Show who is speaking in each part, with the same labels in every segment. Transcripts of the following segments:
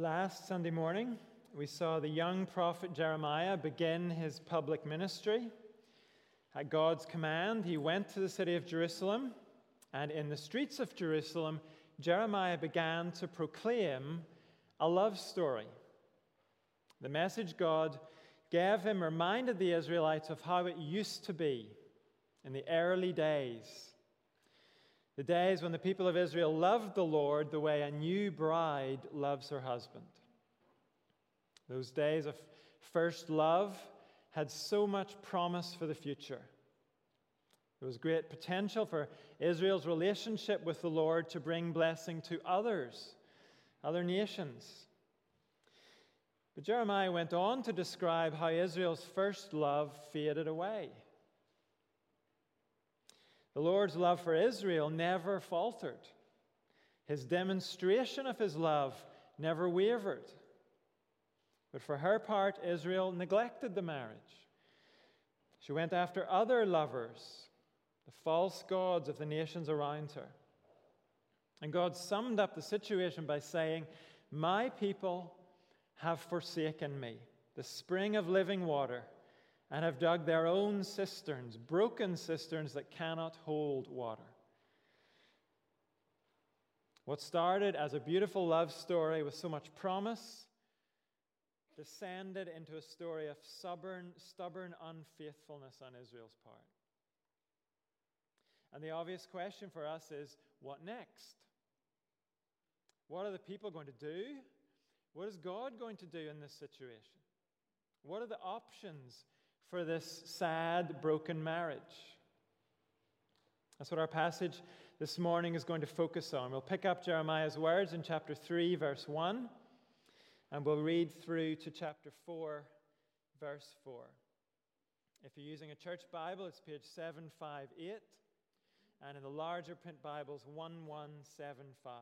Speaker 1: Last Sunday morning, we saw the young prophet Jeremiah begin his public ministry. At God's command, he went to the city of Jerusalem, and in the streets of Jerusalem, Jeremiah began to proclaim a love story. The message God gave him reminded the Israelites of how it used to be in the early days. The days when the people of Israel loved the Lord the way a new bride loves her husband. Those days of first love had so much promise for the future. There was great potential for Israel's relationship with the Lord to bring blessing to others, other nations. But Jeremiah went on to describe how Israel's first love faded away. The Lord's love for Israel never faltered. His demonstration of his love never wavered. But for her part, Israel neglected the marriage. She went after other lovers, the false gods of the nations around her. And God summed up the situation by saying, My people have forsaken me, the spring of living water, and have dug their own cisterns, broken cisterns that cannot hold water. What started as a beautiful love story with so much promise descended into a story of stubborn, stubborn unfaithfulness on Israel's part. And the obvious question for us is what next? What are the people going to do? What is God going to do in this situation? What are the options for this sad, broken marriage? That's what our passage this morning is going to focus on. We'll pick up Jeremiah's words in chapter 3, verse 1. And we'll read through to chapter 4, verse 4. If you're using a church Bible, it's page 758, and in the larger print Bibles, 1175.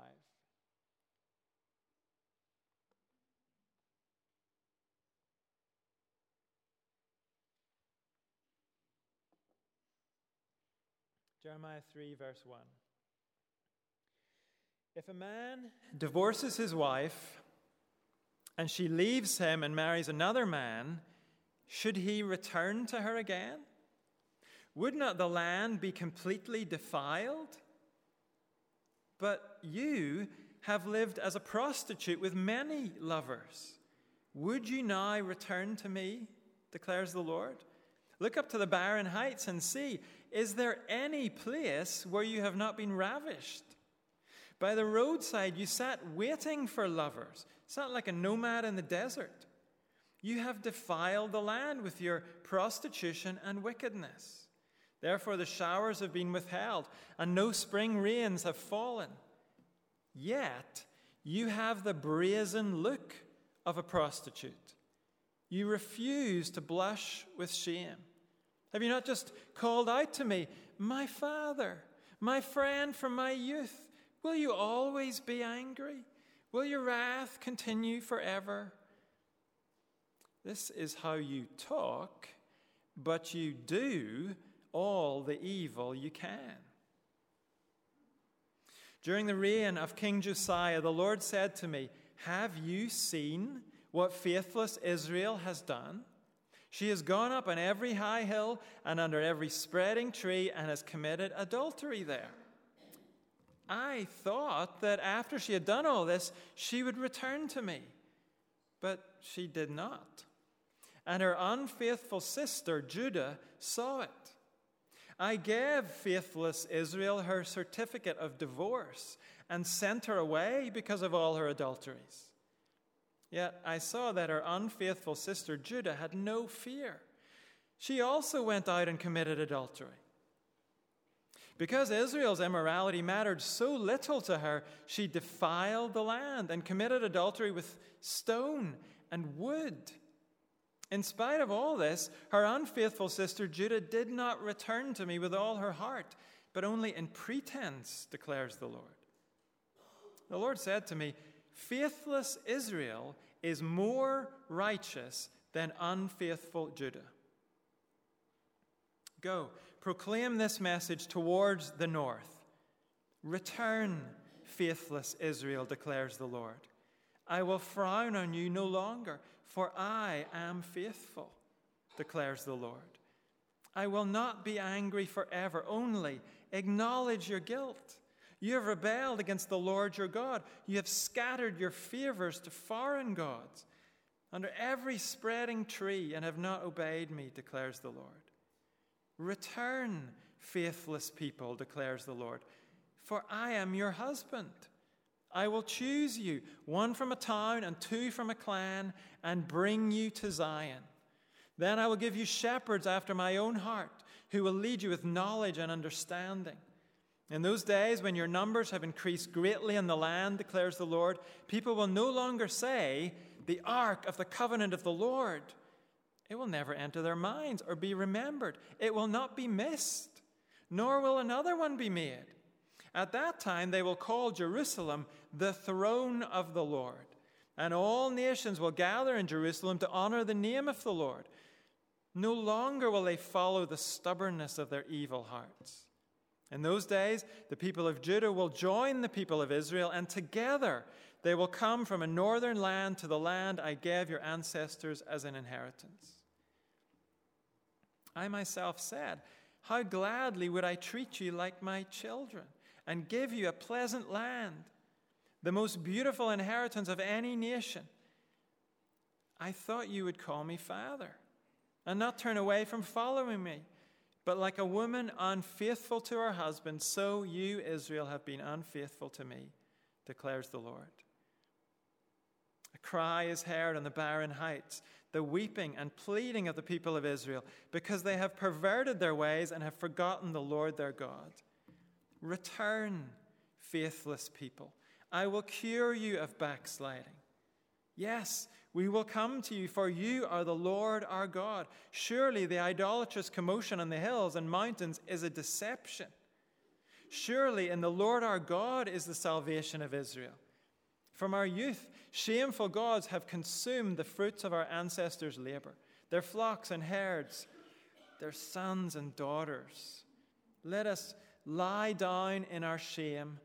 Speaker 1: Jeremiah 3, verse 1. If a man divorces his wife, and she leaves him and marries another man, should he return to her again? Would not the land be completely defiled? But you have lived as a prostitute with many lovers. Would you now return to me? declares the Lord. Look up to the barren heights and see, is there any place where you have not been ravished? By the roadside, you sat waiting for lovers, sat like a nomad in the desert. You have defiled the land with your prostitution and wickedness. Therefore, the showers have been withheld, and no spring rains have fallen. Yet, you have the brazen look of a prostitute. You refuse to blush with shame. Have you not just called out to me, My father, my friend from my youth? Will you always be angry? Will your wrath continue forever? This is how you talk, but you do all the evil you can. During the reign of King Josiah, the Lord said to me, Have you seen what faithless Israel has done? She has gone up on every high hill and under every spreading tree and has committed adultery there. I thought that after she had done all this, she would return to me. But she did not. And her unfaithful sister, Judah, saw it. I gave faithless Israel her certificate of divorce and sent her away because of all her adulteries. Yet I saw that her unfaithful sister, Judah, had no fear. She also went out and committed adultery. Because Israel's immorality mattered so little to her, she defiled the land and committed adultery with stone and wood. In spite of all this, her unfaithful sister Judah did not return to me with all her heart, but only in pretense, declares the Lord. The Lord said to me, Faithless Israel is more righteous than unfaithful Judah. Go, proclaim this message towards the north. Return, faithless Israel, declares the Lord. I will frown on you no longer, for I am faithful, declares the Lord. I will not be angry forever, only acknowledge your guilt. You have rebelled against the Lord your God. You have scattered your favors to foreign gods under every spreading tree and have not obeyed me, declares the Lord. Return, faithless people, declares the Lord, for I am your husband. I will choose you, one from a town and two from a clan, and bring you to Zion. Then I will give you shepherds after my own heart, who will lead you with knowledge and understanding. In those days, when your numbers have increased greatly in the land, declares the Lord, people will no longer say, The ark of the covenant of the Lord. It will never enter their minds or be remembered. It will not be missed, nor will another one be made. At that time, they will call Jerusalem the throne of the Lord, and all nations will gather in Jerusalem to honor the name of the Lord. No longer will they follow the stubbornness of their evil hearts. In those days, the people of Judah will join the people of Israel, and together they will come from a northern land to the land I gave your ancestors as an inheritance. I myself said, How gladly would I treat you like my children and give you a pleasant land, the most beautiful inheritance of any nation. I thought you would call me Father and not turn away from following me. But like a woman unfaithful to her husband, so you, Israel, have been unfaithful to me, declares the Lord. A cry is heard on the barren heights, the weeping and pleading of the people of Israel, because they have perverted their ways and have forgotten the Lord their God. Return, faithless people. I will cure you of backsliding. Yes, we will come to you, for you are the Lord our God. Surely the idolatrous commotion on the hills and mountains is a deception. Surely in the Lord our God is the salvation of Israel. From our youth, shameful gods have consumed the fruits of our ancestors' labor, their flocks and herds, their sons and daughters. Let us lie down in our shame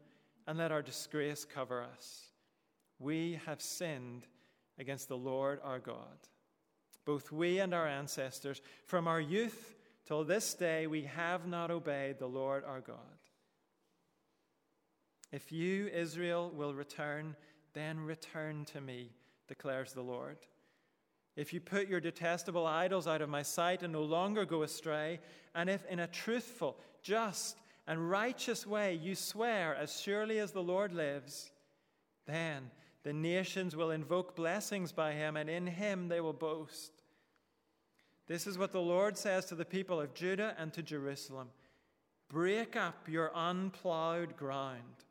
Speaker 1: and let our disgrace cover us. We have sinned against the Lord our God. Both we and our ancestors, from our youth till this day, we have not obeyed the Lord our God. If you, Israel, will return, then return to me, declares the Lord. If you put your detestable idols out of my sight and no longer go astray, and if in a truthful, just, and righteous way you swear, as surely as the Lord lives, then the nations will invoke blessings by him, and in him they will boast. This is what the Lord says to the people of Judah and to Jerusalem Break up your unplowed ground,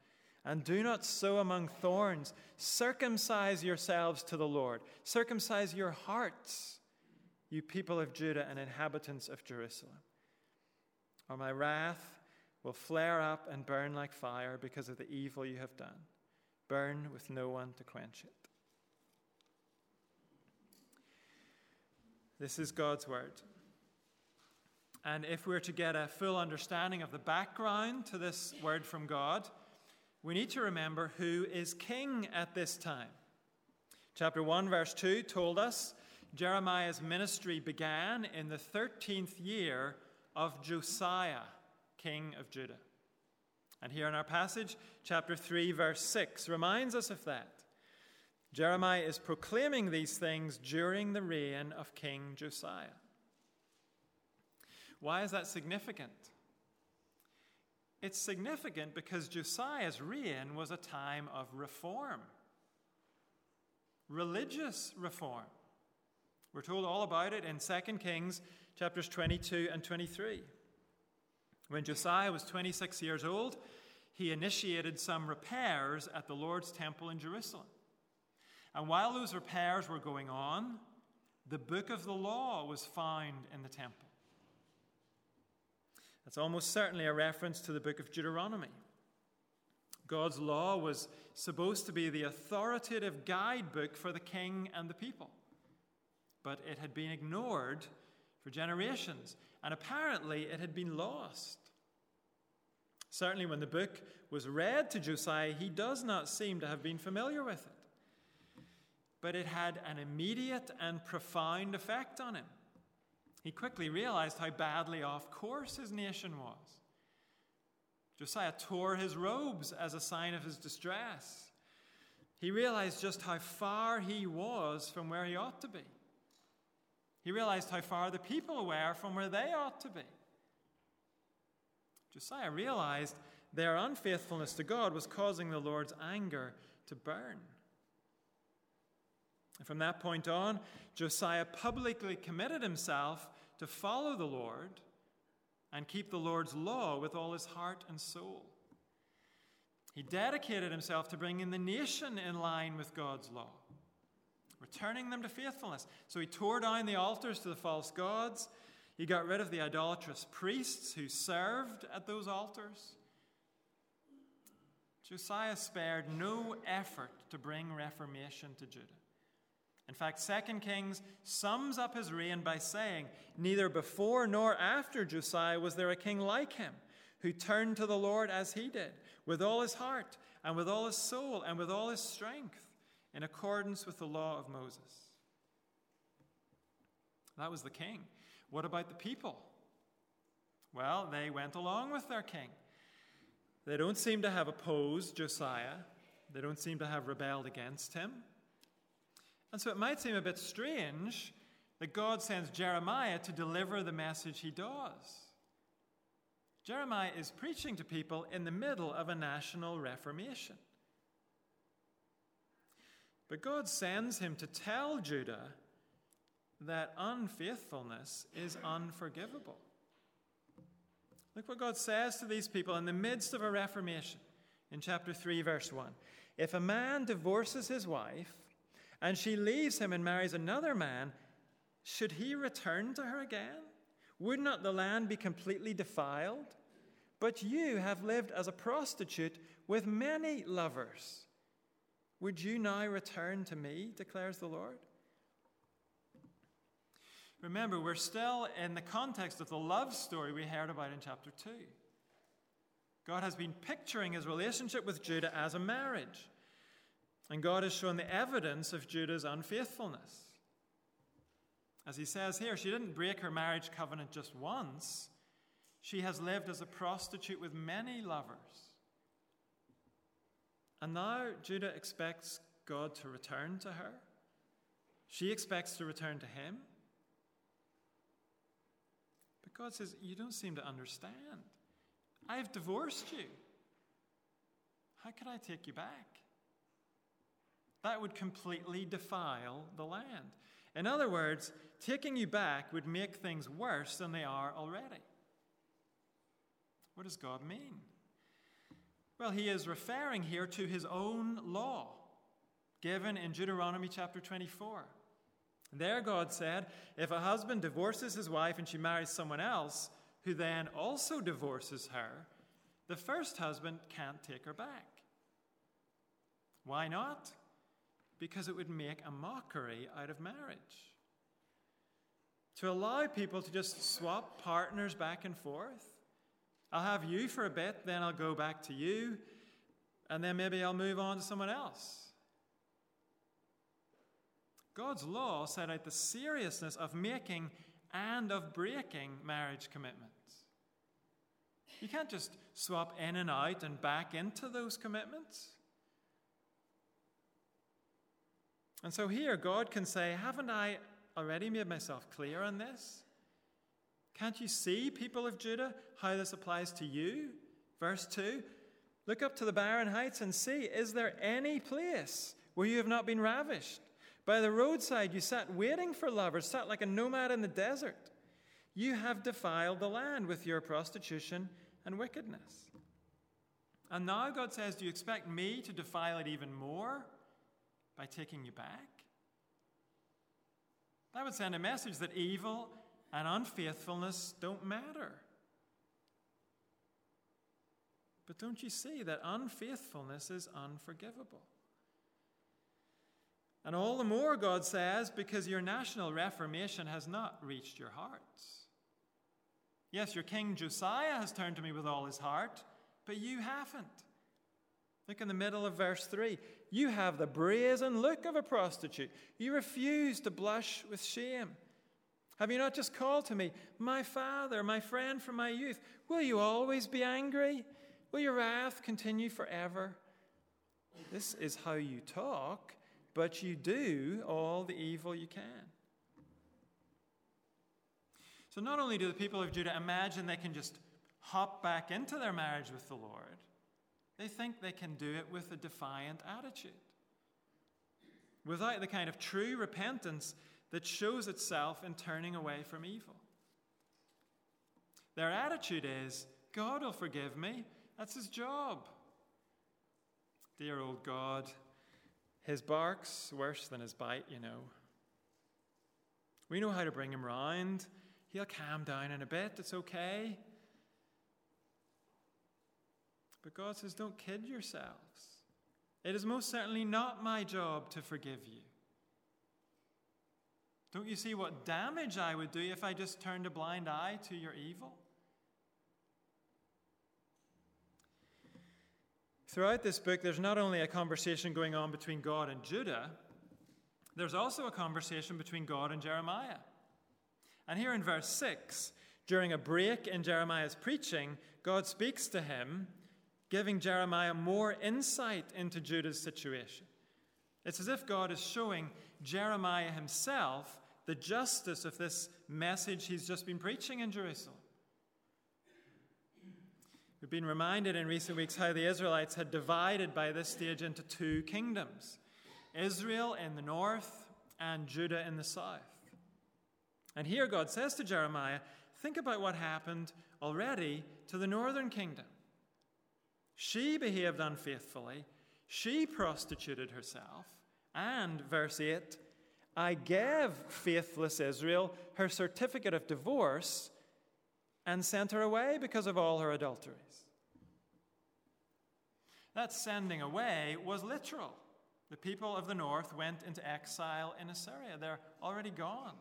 Speaker 1: and do not sow among thorns. Circumcise yourselves to the Lord, circumcise your hearts, you people of Judah and inhabitants of Jerusalem. Or my wrath will flare up and burn like fire because of the evil you have done. Burn with no one to quench it. This is God's word. And if we're to get a full understanding of the background to this word from God, we need to remember who is king at this time. Chapter 1, verse 2 told us Jeremiah's ministry began in the 13th year of Josiah king of Judah. And here in our passage, chapter 3, verse 6, reminds us of that. Jeremiah is proclaiming these things during the reign of King Josiah. Why is that significant? It's significant because Josiah's reign was a time of reform, religious reform. We're told all about it in 2 Kings chapters 22 and 23. When Josiah was 26 years old, he initiated some repairs at the Lord's temple in Jerusalem. And while those repairs were going on, the book of the law was found in the temple. That's almost certainly a reference to the book of Deuteronomy. God's law was supposed to be the authoritative guidebook for the king and the people. But it had been ignored for generations, and apparently it had been lost. Certainly, when the book was read to Josiah, he does not seem to have been familiar with it. but it had an immediate and profound effect on him. He quickly realized how badly off course his nation was. Josiah tore his robes as a sign of his distress. He realized just how far he was from where he ought to be. He realized how far the people were from where they ought to be. Josiah realized their unfaithfulness to God was causing the Lord's anger to burn. And from that point on, Josiah publicly committed himself to follow the Lord and keep the Lord's law with all his heart and soul. He dedicated himself to bringing the nation in line with God's law, returning them to faithfulness. So he tore down the altars to the false gods. He got rid of the idolatrous priests who served at those altars. Josiah spared no effort to bring reformation to Judah. In fact, 2 Kings sums up his reign by saying, Neither before nor after Josiah was there a king like him, who turned to the Lord as he did, with all his heart, and with all his soul, and with all his strength, in accordance with the law of Moses. That was the king. What about the people? Well, they went along with their king. They don't seem to have opposed Josiah, they don't seem to have rebelled against him. And so it might seem a bit strange that God sends Jeremiah to deliver the message he does. Jeremiah is preaching to people in the middle of a national reformation. But God sends him to tell Judah that unfaithfulness is unforgivable. Look what God says to these people in the midst of a reformation in chapter 3, verse 1. If a man divorces his wife and she leaves him and marries another man, should he return to her again? Would not the land be completely defiled? But you have lived as a prostitute with many lovers. Would you now return to me, declares the Lord? Remember, we're still in the context of the love story we heard about in chapter 2. God has been picturing his relationship with Judah as a marriage. And God has shown the evidence of Judah's unfaithfulness. As he says here, she didn't break her marriage covenant just once, she has lived as a prostitute with many lovers. And now Judah expects God to return to her. She expects to return to him. But God says, You don't seem to understand. I've divorced you. How could I take you back? That would completely defile the land. In other words, taking you back would make things worse than they are already. What does God mean? Well, he is referring here to his own law given in Deuteronomy chapter 24. There, God said, if a husband divorces his wife and she marries someone else, who then also divorces her, the first husband can't take her back. Why not? because it would make a mockery out of marriage. To allow people to just swap partners back and forth. I'll have you for a bit, then I'll go back to you, and then maybe I'll move on to someone else. God's law set out the seriousness of making and of breaking marriage commitments. You can't just swap in and out and back into those commitments. And so here, God can say, Haven't I already made myself clear on this? Can't you see, people of Judah, how this applies to you? Verse 2 Look up to the barren heights and see, is there any place where you have not been ravished? By the roadside you sat waiting for lovers, sat like a nomad in the desert. You have defiled the land with your prostitution and wickedness. And now God says, Do you expect me to defile it even more? by taking you back? That would send a message that evil and unfaithfulness don't matter. But don't you see that unfaithfulness is unforgivable? And all the more, God says, because your national reformation has not reached your hearts. Yes, your king Josiah has turned to me with all his heart, but you haven't. Look in the middle of verse 3. You have the brazen look of a prostitute. You refuse to blush with shame. Have you not just called to me, my father, my friend from my youth? Will you always be angry? Will your wrath continue forever? This is how you talk, but you do all the evil you can. So, not only do the people of Judah imagine they can just hop back into their marriage with the Lord, they think they can do it with a defiant attitude. Without the kind of true repentance that shows itself in turning away from evil. Their attitude is God will forgive me. That's his job. Dear old God, his bark's worse than his bite, you know. We know how to bring him round. He'll calm down in a bit. It's okay. But God says, don't kid yourselves. It is most certainly not my job to forgive you. Don't you see what damage I would do if I just turned a blind eye to your evil? Throughout this book, there's not only a conversation going on between God and Judah, there's also a conversation between God and Jeremiah. And here in verse 6, during a break in Jeremiah's preaching, God speaks to him giving Jeremiah more insight into Judah's situation. It's as if God is showing Jeremiah himself the justice of this message he's just been preaching in Jerusalem. We've been reminded in recent weeks how the Israelites had divided by this stage into two kingdoms Israel in the north and Judah in the south. And here God says to Jeremiah, Think about what happened already to the northern kingdom. She behaved unfaithfully, she prostituted herself, and, verse 8, I gave faithless Israel her certificate of divorce and sent her away because of all her adulteries. That sending away was literal. The people of the north went into exile in Assyria. They're already gone.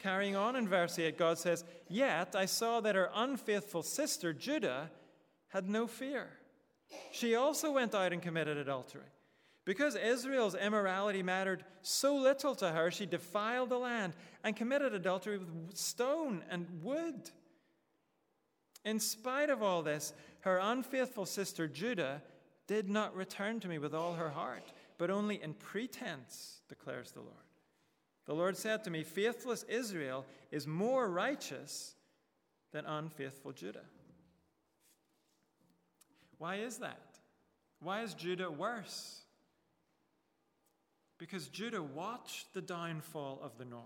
Speaker 1: Carrying on in verse 8, God says, Yet I saw that her unfaithful sister Judah had no fear. She also went out and committed adultery. Because Israel's immorality mattered so little to her, she defiled the land and committed adultery with stone and wood. In spite of all this, her unfaithful sister Judah did not return to me with all her heart, but only in pretense, declares the Lord. The Lord said to me, Faithless Israel is more righteous than unfaithful Judah. Why is that? Why is Judah worse? Because Judah watched the downfall of the north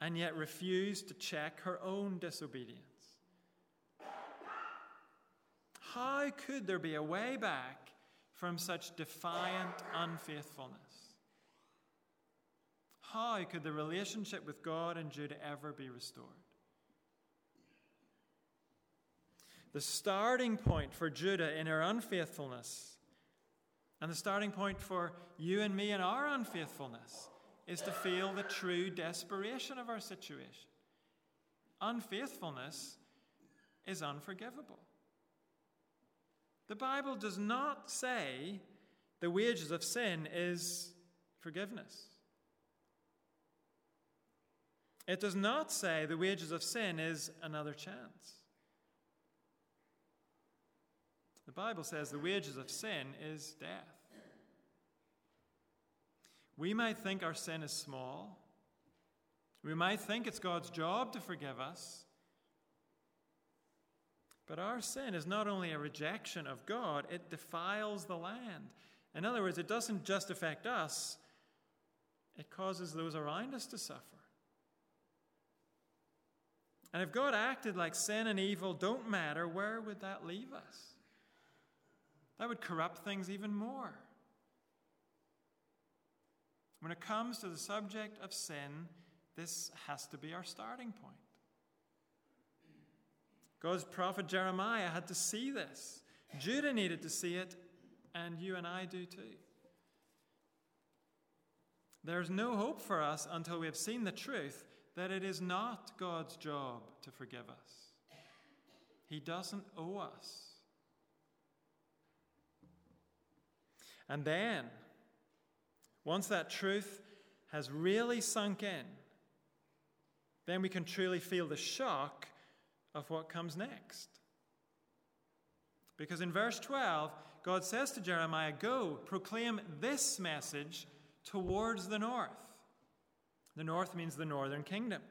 Speaker 1: and yet refused to check her own disobedience. How could there be a way back from such defiant unfaithfulness? How could the relationship with God and Judah ever be restored? The starting point for Judah in her unfaithfulness, and the starting point for you and me in our unfaithfulness, is to feel the true desperation of our situation. Unfaithfulness is unforgivable. The Bible does not say the wages of sin is forgiveness. It does not say the wages of sin is another chance. The Bible says the wages of sin is death. We might think our sin is small. We might think it's God's job to forgive us. But our sin is not only a rejection of God, it defiles the land. In other words, it doesn't just affect us, it causes those around us to suffer. And if God acted like sin and evil don't matter, where would that leave us? That would corrupt things even more. When it comes to the subject of sin, this has to be our starting point. God's prophet Jeremiah had to see this. Judah needed to see it, and you and I do too. There's no hope for us until we have seen the truth that it is not God's job to forgive us. He doesn't owe us And then, once that truth has really sunk in, then we can truly feel the shock of what comes next. Because in verse 12, God says to Jeremiah, Go, proclaim this message towards the north. The north means the northern kingdom.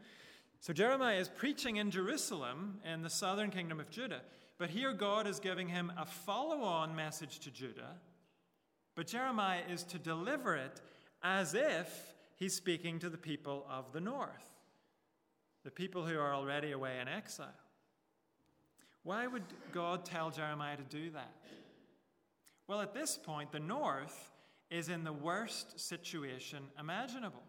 Speaker 1: So Jeremiah is preaching in Jerusalem in the southern kingdom of Judah. But here God is giving him a follow on message to Judah. But Jeremiah is to deliver it as if he's speaking to the people of the north, the people who are already away in exile. Why would God tell Jeremiah to do that? Well, at this point, the north is in the worst situation imaginable.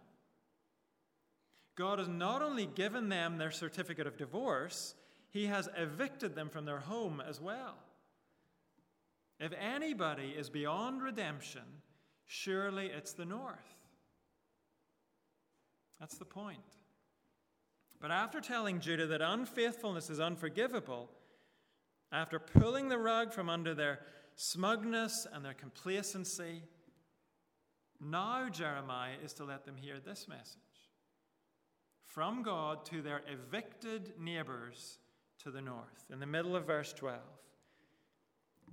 Speaker 1: God has not only given them their certificate of divorce, He has evicted them from their home as well. If anybody is beyond redemption, surely it's the north. That's the point. But after telling Judah that unfaithfulness is unforgivable, after pulling the rug from under their smugness and their complacency, now Jeremiah is to let them hear this message from God to their evicted neighbors to the north. In the middle of verse 12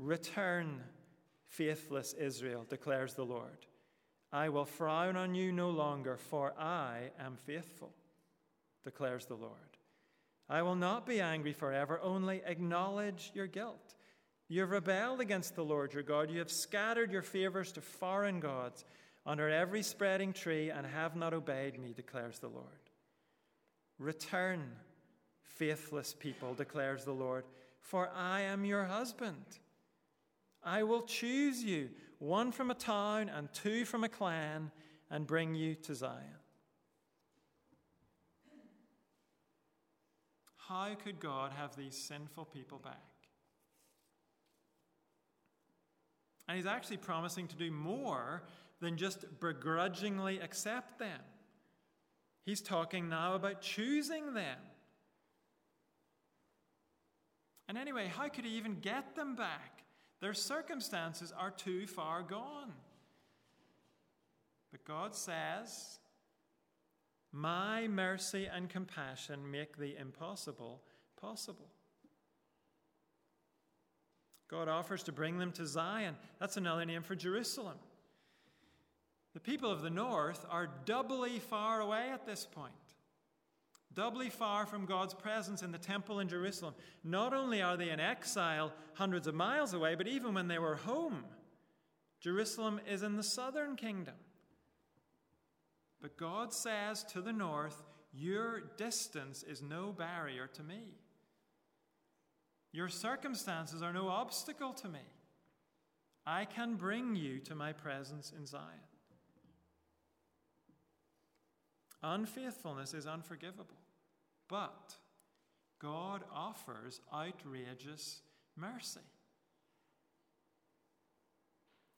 Speaker 1: Return, faithless Israel, declares the Lord. I will frown on you no longer, for I am faithful, declares the Lord. I will not be angry forever, only acknowledge your guilt. You have rebelled against the Lord your God. You have scattered your favors to foreign gods under every spreading tree and have not obeyed me, declares the Lord. Return, faithless people, declares the Lord, for I am your husband. I will choose you, one from a town and two from a clan, and bring you to Zion. How could God have these sinful people back? And he's actually promising to do more than just begrudgingly accept them. He's talking now about choosing them. And anyway, how could he even get them back? Their circumstances are too far gone. But God says, my mercy and compassion make the impossible possible. God offers to bring them to Zion. That's another name for Jerusalem. The people of the north are doubly far away at this point, doubly far from God's presence in the temple in Jerusalem. Not only are they in exile hundreds of miles away, but even when they were home, Jerusalem is in the southern kingdom. But God says to the north, Your distance is no barrier to me. Your circumstances are no obstacle to me. I can bring you to my presence in Zion. Unfaithfulness is unforgivable, but God offers outrageous mercy.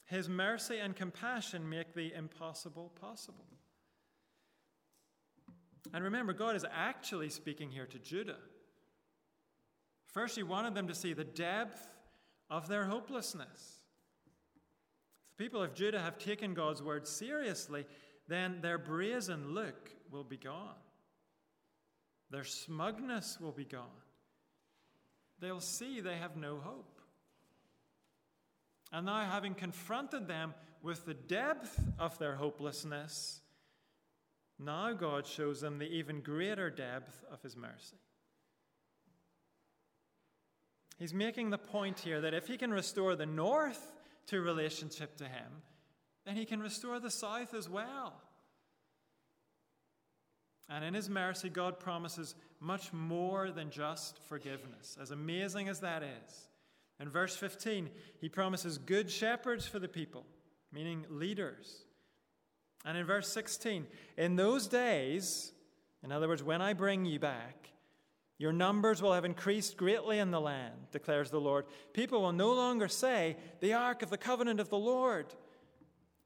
Speaker 1: His mercy and compassion make the impossible possible. And remember, God is actually speaking here to Judah. First, he wanted them to see the depth of their hopelessness. If the people of Judah have taken God's word seriously, then their brazen look will be gone. Their smugness will be gone. They'll see they have no hope. And now, having confronted them with the depth of their hopelessness, now God shows them the even greater depth of his mercy. He's making the point here that if he can restore the north to relationship to him, then he can restore the south as well. And in his mercy, God promises much more than just forgiveness, as amazing as that is. In verse 15, he promises good shepherds for the people, meaning leaders. And in verse 16, in those days, in other words, when I bring you back, your numbers will have increased greatly in the land, declares the Lord. People will no longer say, The ark of the covenant of the Lord.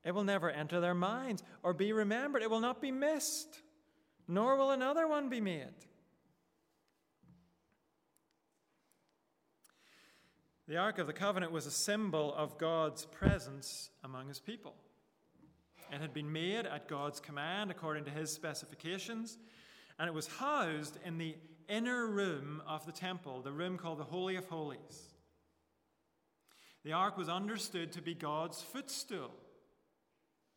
Speaker 1: It will never enter their minds or be remembered. It will not be missed, nor will another one be made. The Ark of the Covenant was a symbol of God's presence among his people. It had been made at God's command according to his specifications, and it was housed in the inner room of the temple, the room called the Holy of Holies. The ark was understood to be God's footstool.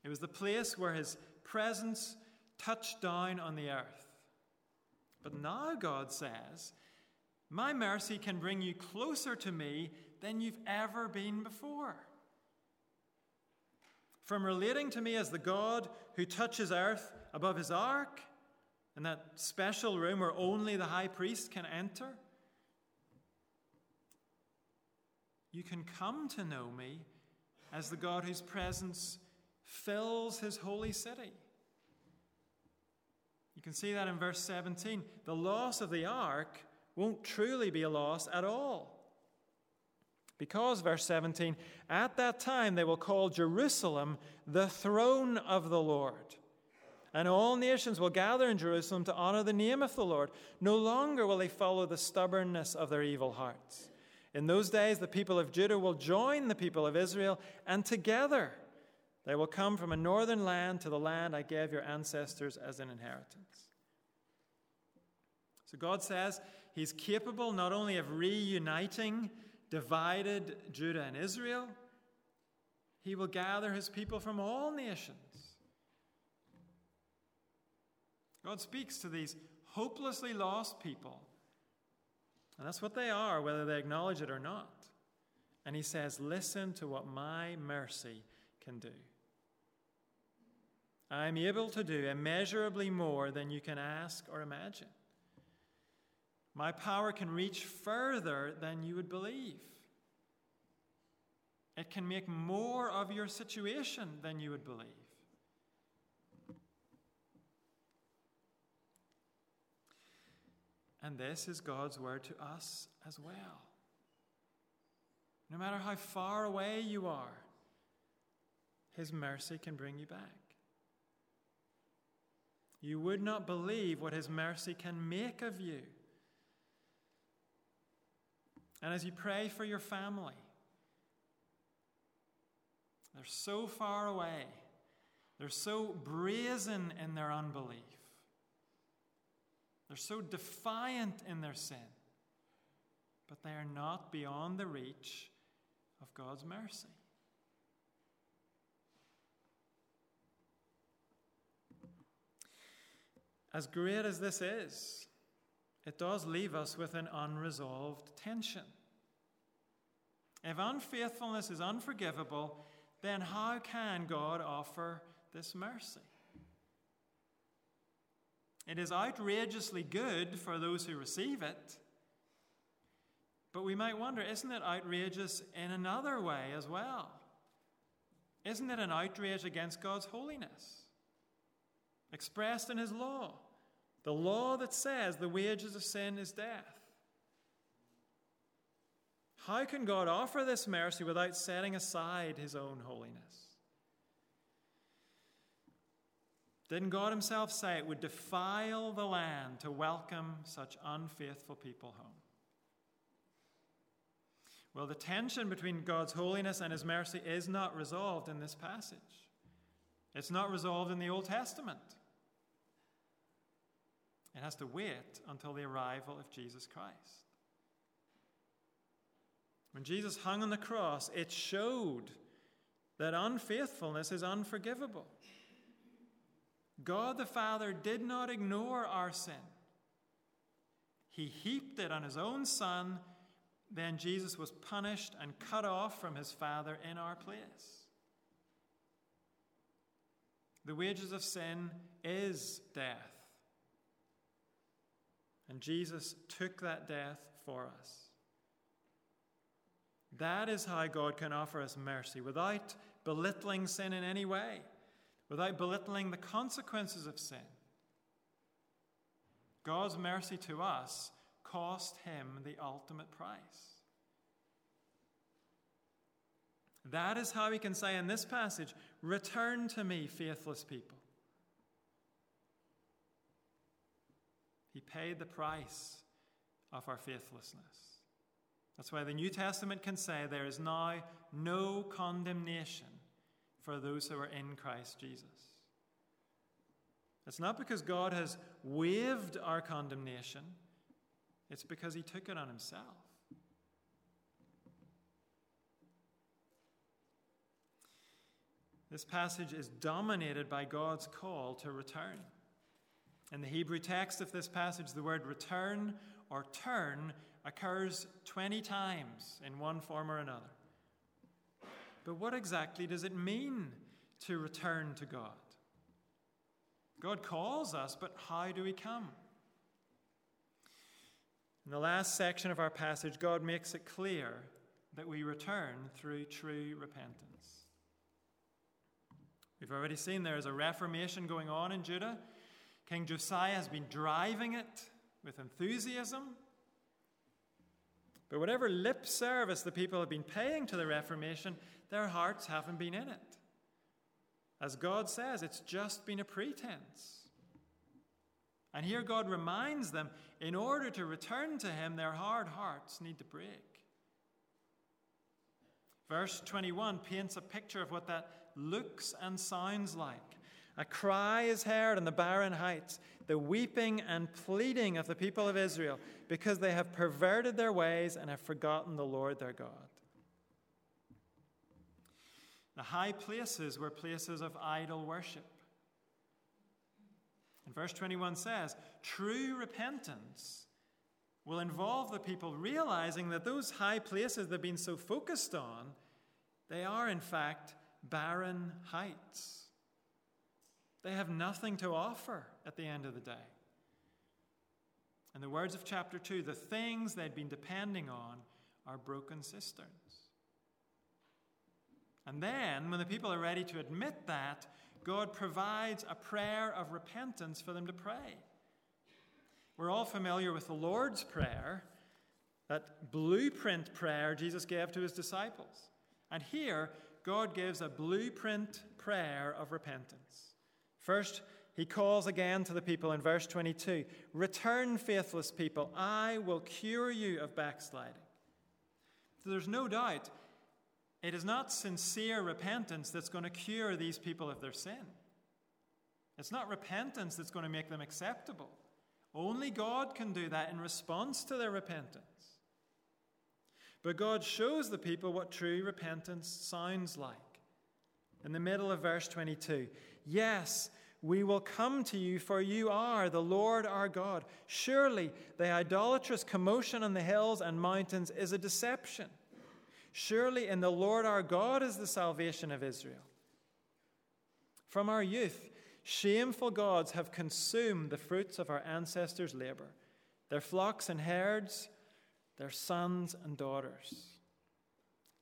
Speaker 1: It was the place where his presence touched down on the earth. But now God says, My mercy can bring you closer to me than you've ever been before. From relating to me as the God who touches earth above his ark, in that special room where only the high priest can enter, you can come to know me as the God whose presence fills his holy city. You can see that in verse 17. The loss of the ark won't truly be a loss at all. Because, verse 17, at that time they will call Jerusalem the throne of the Lord. And all nations will gather in Jerusalem to honor the name of the Lord. No longer will they follow the stubbornness of their evil hearts. In those days, the people of Judah will join the people of Israel, and together they will come from a northern land to the land I gave your ancestors as an inheritance. So God says He's capable not only of reuniting divided Judah and Israel, he will gather his people from all nations. God speaks to these hopelessly lost people. And that's what they are, whether they acknowledge it or not. And he says, Listen to what my mercy can do. I am able to do immeasurably more than you can ask or imagine. My power can reach further than you would believe. It can make more of your situation than you would believe. And this is God's word to us as well. No matter how far away you are, His mercy can bring you back. You would not believe what His mercy can make of you. And as you pray for your family, they're so far away. They're so brazen in their unbelief. They're so defiant in their sin. But they are not beyond the reach of God's mercy. As great as this is, it does leave us with an unresolved tension. If unfaithfulness is unforgivable, then how can God offer this mercy? It is outrageously good for those who receive it. But we might wonder isn't it outrageous in another way as well? Isn't it an outrage against God's holiness? Expressed in His law. The law that says the wages of sin is death. How can God offer this mercy without setting aside his own holiness? Didn't God himself say it would defile the land to welcome such unfaithful people home? Well, the tension between God's holiness and his mercy is not resolved in this passage. It's not resolved in the Old Testament. It has to wait until the arrival of Jesus Christ. When Jesus hung on the cross, it showed that unfaithfulness is unforgivable. God the Father did not ignore our sin. He heaped it on his own Son. Then Jesus was punished and cut off from his Father in our place. The wages of sin is death. And Jesus took that death for us. That is how God can offer us mercy without belittling sin in any way, without belittling the consequences of sin. God's mercy to us cost him the ultimate price. That is how we can say in this passage, Return to me, faithless people. He paid the price of our faithlessness. That's why the New Testament can say there is now no condemnation for those who are in Christ Jesus. It's not because God has waived our condemnation, it's because he took it on himself. This passage is dominated by God's call to return. In the Hebrew text of this passage, the word return or turn occurs 20 times in one form or another. But what exactly does it mean to return to God? God calls us, but how do we come? In the last section of our passage, God makes it clear that we return through true repentance. We've already seen there is a reformation going on in Judah. King Josiah has been driving it with enthusiasm. But whatever lip service the people have been paying to the Reformation, their hearts haven't been in it. As God says, it's just been a pretense. And here God reminds them in order to return to Him, their hard hearts need to break. Verse 21 paints a picture of what that looks and sounds like. A cry is heard on the barren heights, the weeping and pleading of the people of Israel, because they have perverted their ways and have forgotten the Lord their God. The high places were places of idol worship. And verse 21 says, True repentance will involve the people realizing that those high places they've been so focused on, they are in fact barren heights. They have nothing to offer at the end of the day. In the words of chapter 2, the things they'd been depending on are broken cisterns. And then, when the people are ready to admit that, God provides a prayer of repentance for them to pray. We're all familiar with the Lord's Prayer, that blueprint prayer Jesus gave to his disciples. And here, God gives a blueprint prayer of repentance. First, he calls again to the people in verse 22 Return, faithless people, I will cure you of backsliding. So there's no doubt it is not sincere repentance that's going to cure these people of their sin. It's not repentance that's going to make them acceptable. Only God can do that in response to their repentance. But God shows the people what true repentance sounds like. In the middle of verse 22, yes, we will come to you, for you are the Lord our God. Surely the idolatrous commotion on the hills and mountains is a deception. Surely in the Lord our God is the salvation of Israel. From our youth, shameful gods have consumed the fruits of our ancestors' labor, their flocks and herds, their sons and daughters.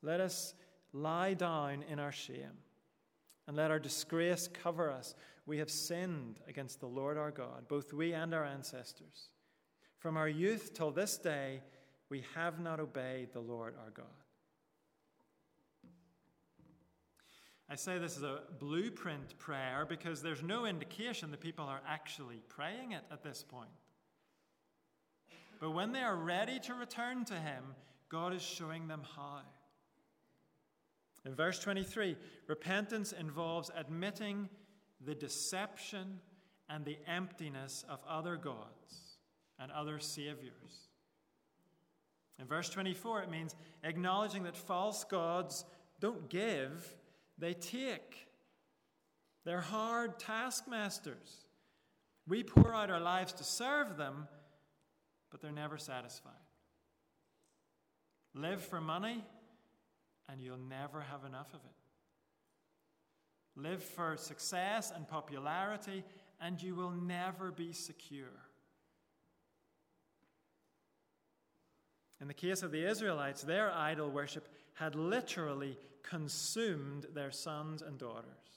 Speaker 1: Let us lie down in our shame and let our disgrace cover us. We have sinned against the Lord our God, both we and our ancestors. From our youth till this day, we have not obeyed the Lord our God. I say this is a blueprint prayer because there's no indication that people are actually praying it at this point. But when they are ready to return to Him, God is showing them how. In verse 23, repentance involves admitting the deception and the emptiness of other gods and other saviors. In verse 24, it means acknowledging that false gods don't give, they take. They're hard taskmasters. We pour out our lives to serve them, but they're never satisfied. Live for money, and you'll never have enough of it. Live for success and popularity, and you will never be secure. In the case of the Israelites, their idol worship had literally consumed their sons and daughters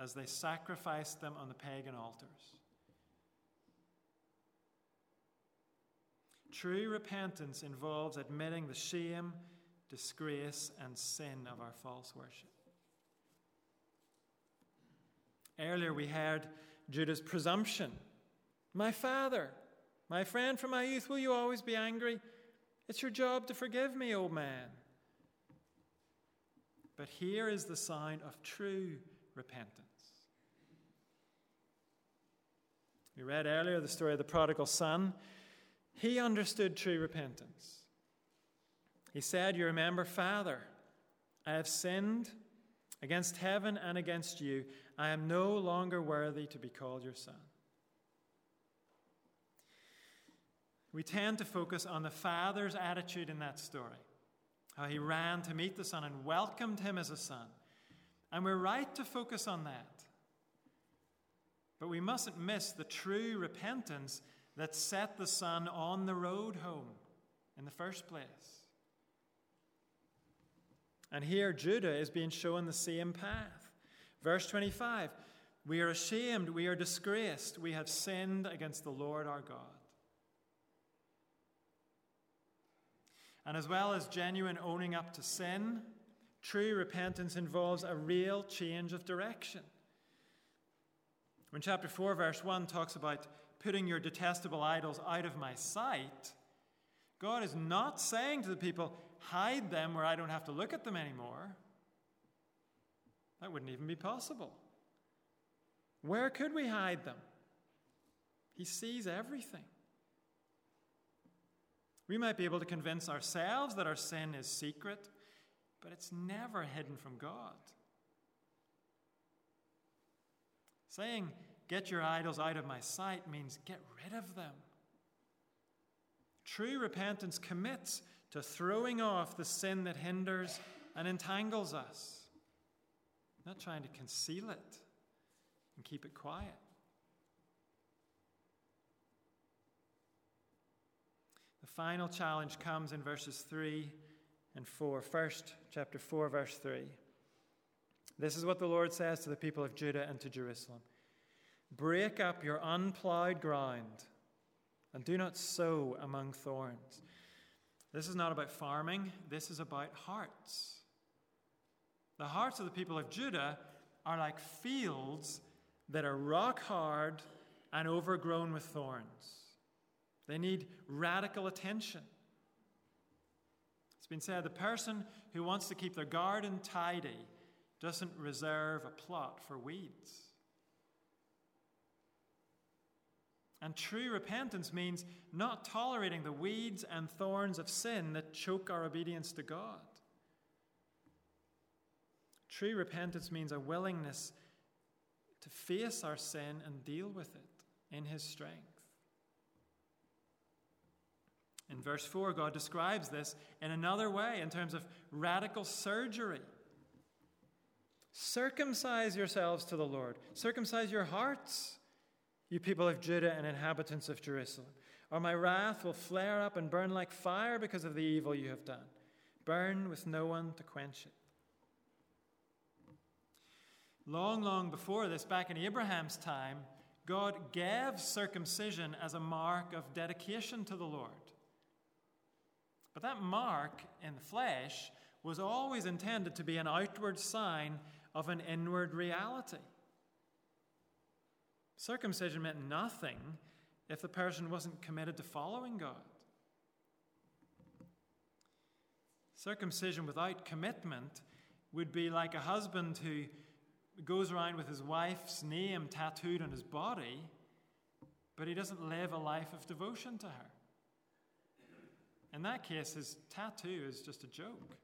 Speaker 1: as they sacrificed them on the pagan altars. True repentance involves admitting the shame, disgrace, and sin of our false worship. Earlier, we heard Judah's presumption My father, my friend from my youth, will you always be angry? It's your job to forgive me, old man. But here is the sign of true repentance. We read earlier the story of the prodigal son. He understood true repentance. He said, You remember, Father, I have sinned against heaven and against you. I am no longer worthy to be called your son. We tend to focus on the father's attitude in that story, how he ran to meet the son and welcomed him as a son. And we're right to focus on that. But we mustn't miss the true repentance that set the son on the road home in the first place. And here Judah is being shown the same path. Verse 25 We are ashamed, we are disgraced, we have sinned against the Lord our God. And as well as genuine owning up to sin, true repentance involves a real change of direction. When chapter 4, verse 1 talks about putting your detestable idols out of my sight, God is not saying to the people, hide them where I don't have to look at them anymore. That wouldn't even be possible. Where could we hide them? He sees everything. We might be able to convince ourselves that our sin is secret, but it's never hidden from God. Saying, get your idols out of my sight means get rid of them. True repentance commits to throwing off the sin that hinders and entangles us, not trying to conceal it and keep it quiet. The final challenge comes in verses 3 and 4. First, chapter 4, verse 3. This is what the Lord says to the people of Judah and to Jerusalem Break up your unplowed ground and do not sow among thorns. This is not about farming, this is about hearts. The hearts of the people of Judah are like fields that are rock hard and overgrown with thorns. They need radical attention. It's been said the person who wants to keep their garden tidy doesn't reserve a plot for weeds. And true repentance means not tolerating the weeds and thorns of sin that choke our obedience to God. True repentance means a willingness to face our sin and deal with it in His strength. In verse 4, God describes this in another way in terms of radical surgery. Circumcise yourselves to the Lord, circumcise your hearts, you people of Judah and inhabitants of Jerusalem. Or my wrath will flare up and burn like fire because of the evil you have done. Burn with no one to quench it. Long, long before this, back in Abraham's time, God gave circumcision as a mark of dedication to the Lord. But that mark in the flesh was always intended to be an outward sign of an inward reality. Circumcision meant nothing if the person wasn't committed to following God. Circumcision without commitment would be like a husband who goes around with his wife's name tattooed on his body, but he doesn't live a life of devotion to her. In that case, his tattoo is just a joke.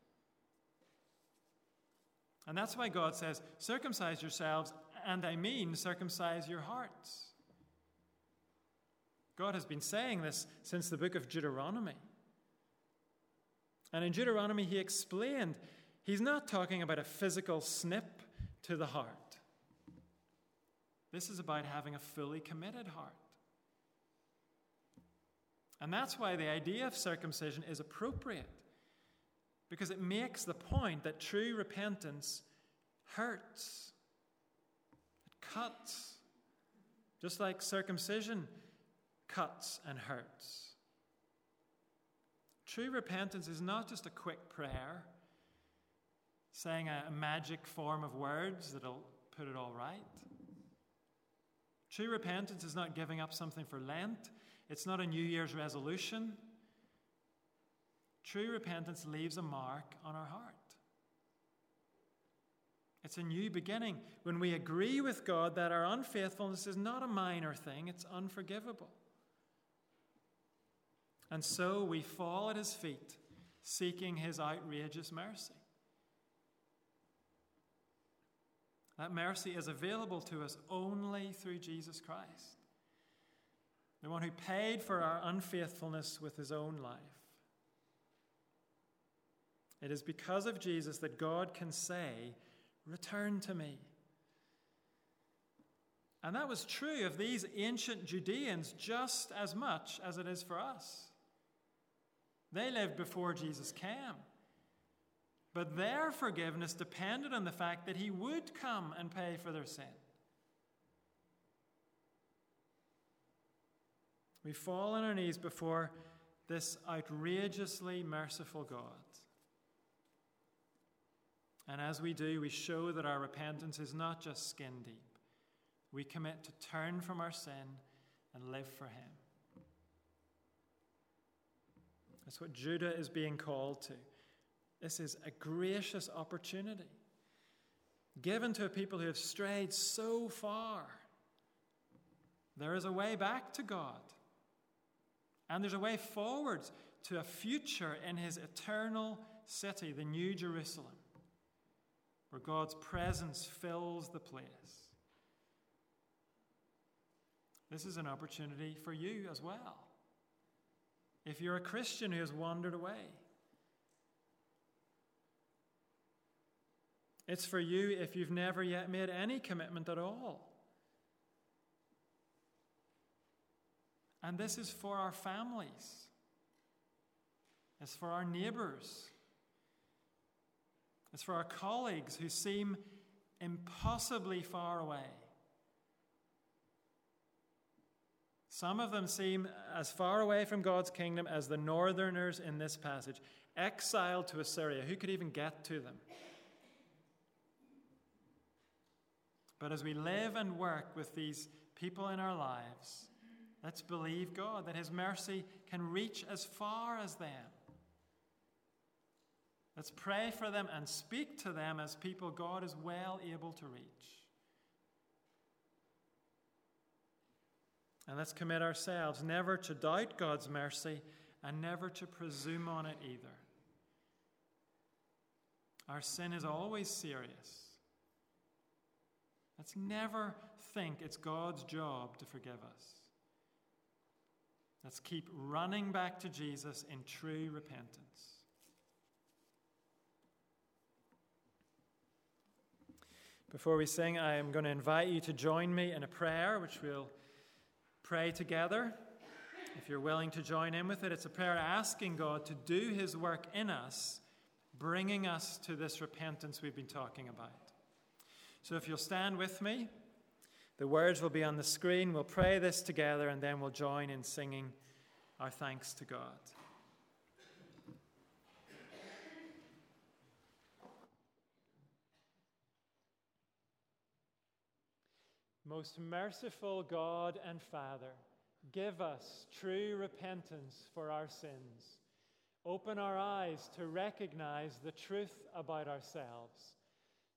Speaker 1: And that's why God says, circumcise yourselves, and I mean circumcise your hearts. God has been saying this since the book of Deuteronomy. And in Deuteronomy, he explained he's not talking about a physical snip to the heart. This is about having a fully committed heart. And that's why the idea of circumcision is appropriate, because it makes the point that true repentance hurts, cuts, just like circumcision cuts and hurts. True repentance is not just a quick prayer, saying a, magic form of words that'll put it all right. True repentance is not giving up something for Lent. It's not a New Year's resolution. True repentance leaves a mark on our heart. It's a new beginning when we agree with God that our unfaithfulness is not a minor thing, it's unforgivable. And so we fall at his feet, seeking his outrageous mercy. That mercy is available to us only through Jesus Christ, the one who paid for our unfaithfulness with his own life. It is because of Jesus that God can say, Return to me. And that was true of these ancient Judeans just as much as it is for us. They lived before Jesus came. But their forgiveness depended on the fact that he would come and pay for their sin. We fall on our knees before this outrageously merciful God. And as we do, we show that our repentance is not just skin deep. We commit to turn from our sin and live for Him. That's what Judah is being called to. This is a gracious opportunity given to a people who have strayed so far. There is a way back to God, and there's a way forward to a future in His eternal city, the New Jerusalem where God's presence fills the place. This is an opportunity for you as well. If you're a Christian who has wandered away, it's for you if you've never yet made any commitment at all. And this is for our families, it's for our neighbors. It's for our colleagues who seem impossibly far away. Some of them seem as far away from God's kingdom as the northerners in this passage, exiled to Assyria. Who could even get to them? But as we live and work with these people in our lives, let's believe God that His mercy can reach as far as them. Let's pray for them and speak to them as people God is well able to reach. And let's commit ourselves never to doubt God's mercy and never to presume on it either. Our sin is always serious. Let's never think it's God's job to forgive us. Let's keep running back to Jesus in true repentance. Before we sing, I am going to invite you to join me in a prayer, which we'll pray together. If you're willing to join in with it, it's a prayer asking God to do His work in us, bringing us to this repentance we've been talking about. So if you'll stand with me, the words will be on the screen. We'll pray this together, and then we'll join in singing our thanks to God. Most merciful God and Father, give us true repentance for our sins. Open our eyes to recognize the truth about ourselves,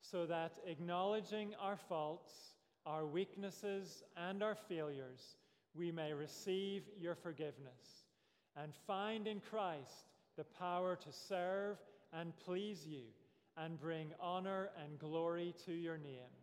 Speaker 1: so that acknowledging our faults, our weaknesses, and our failures, we may receive your forgiveness and find in Christ the power to serve and please you and bring honor and glory to your name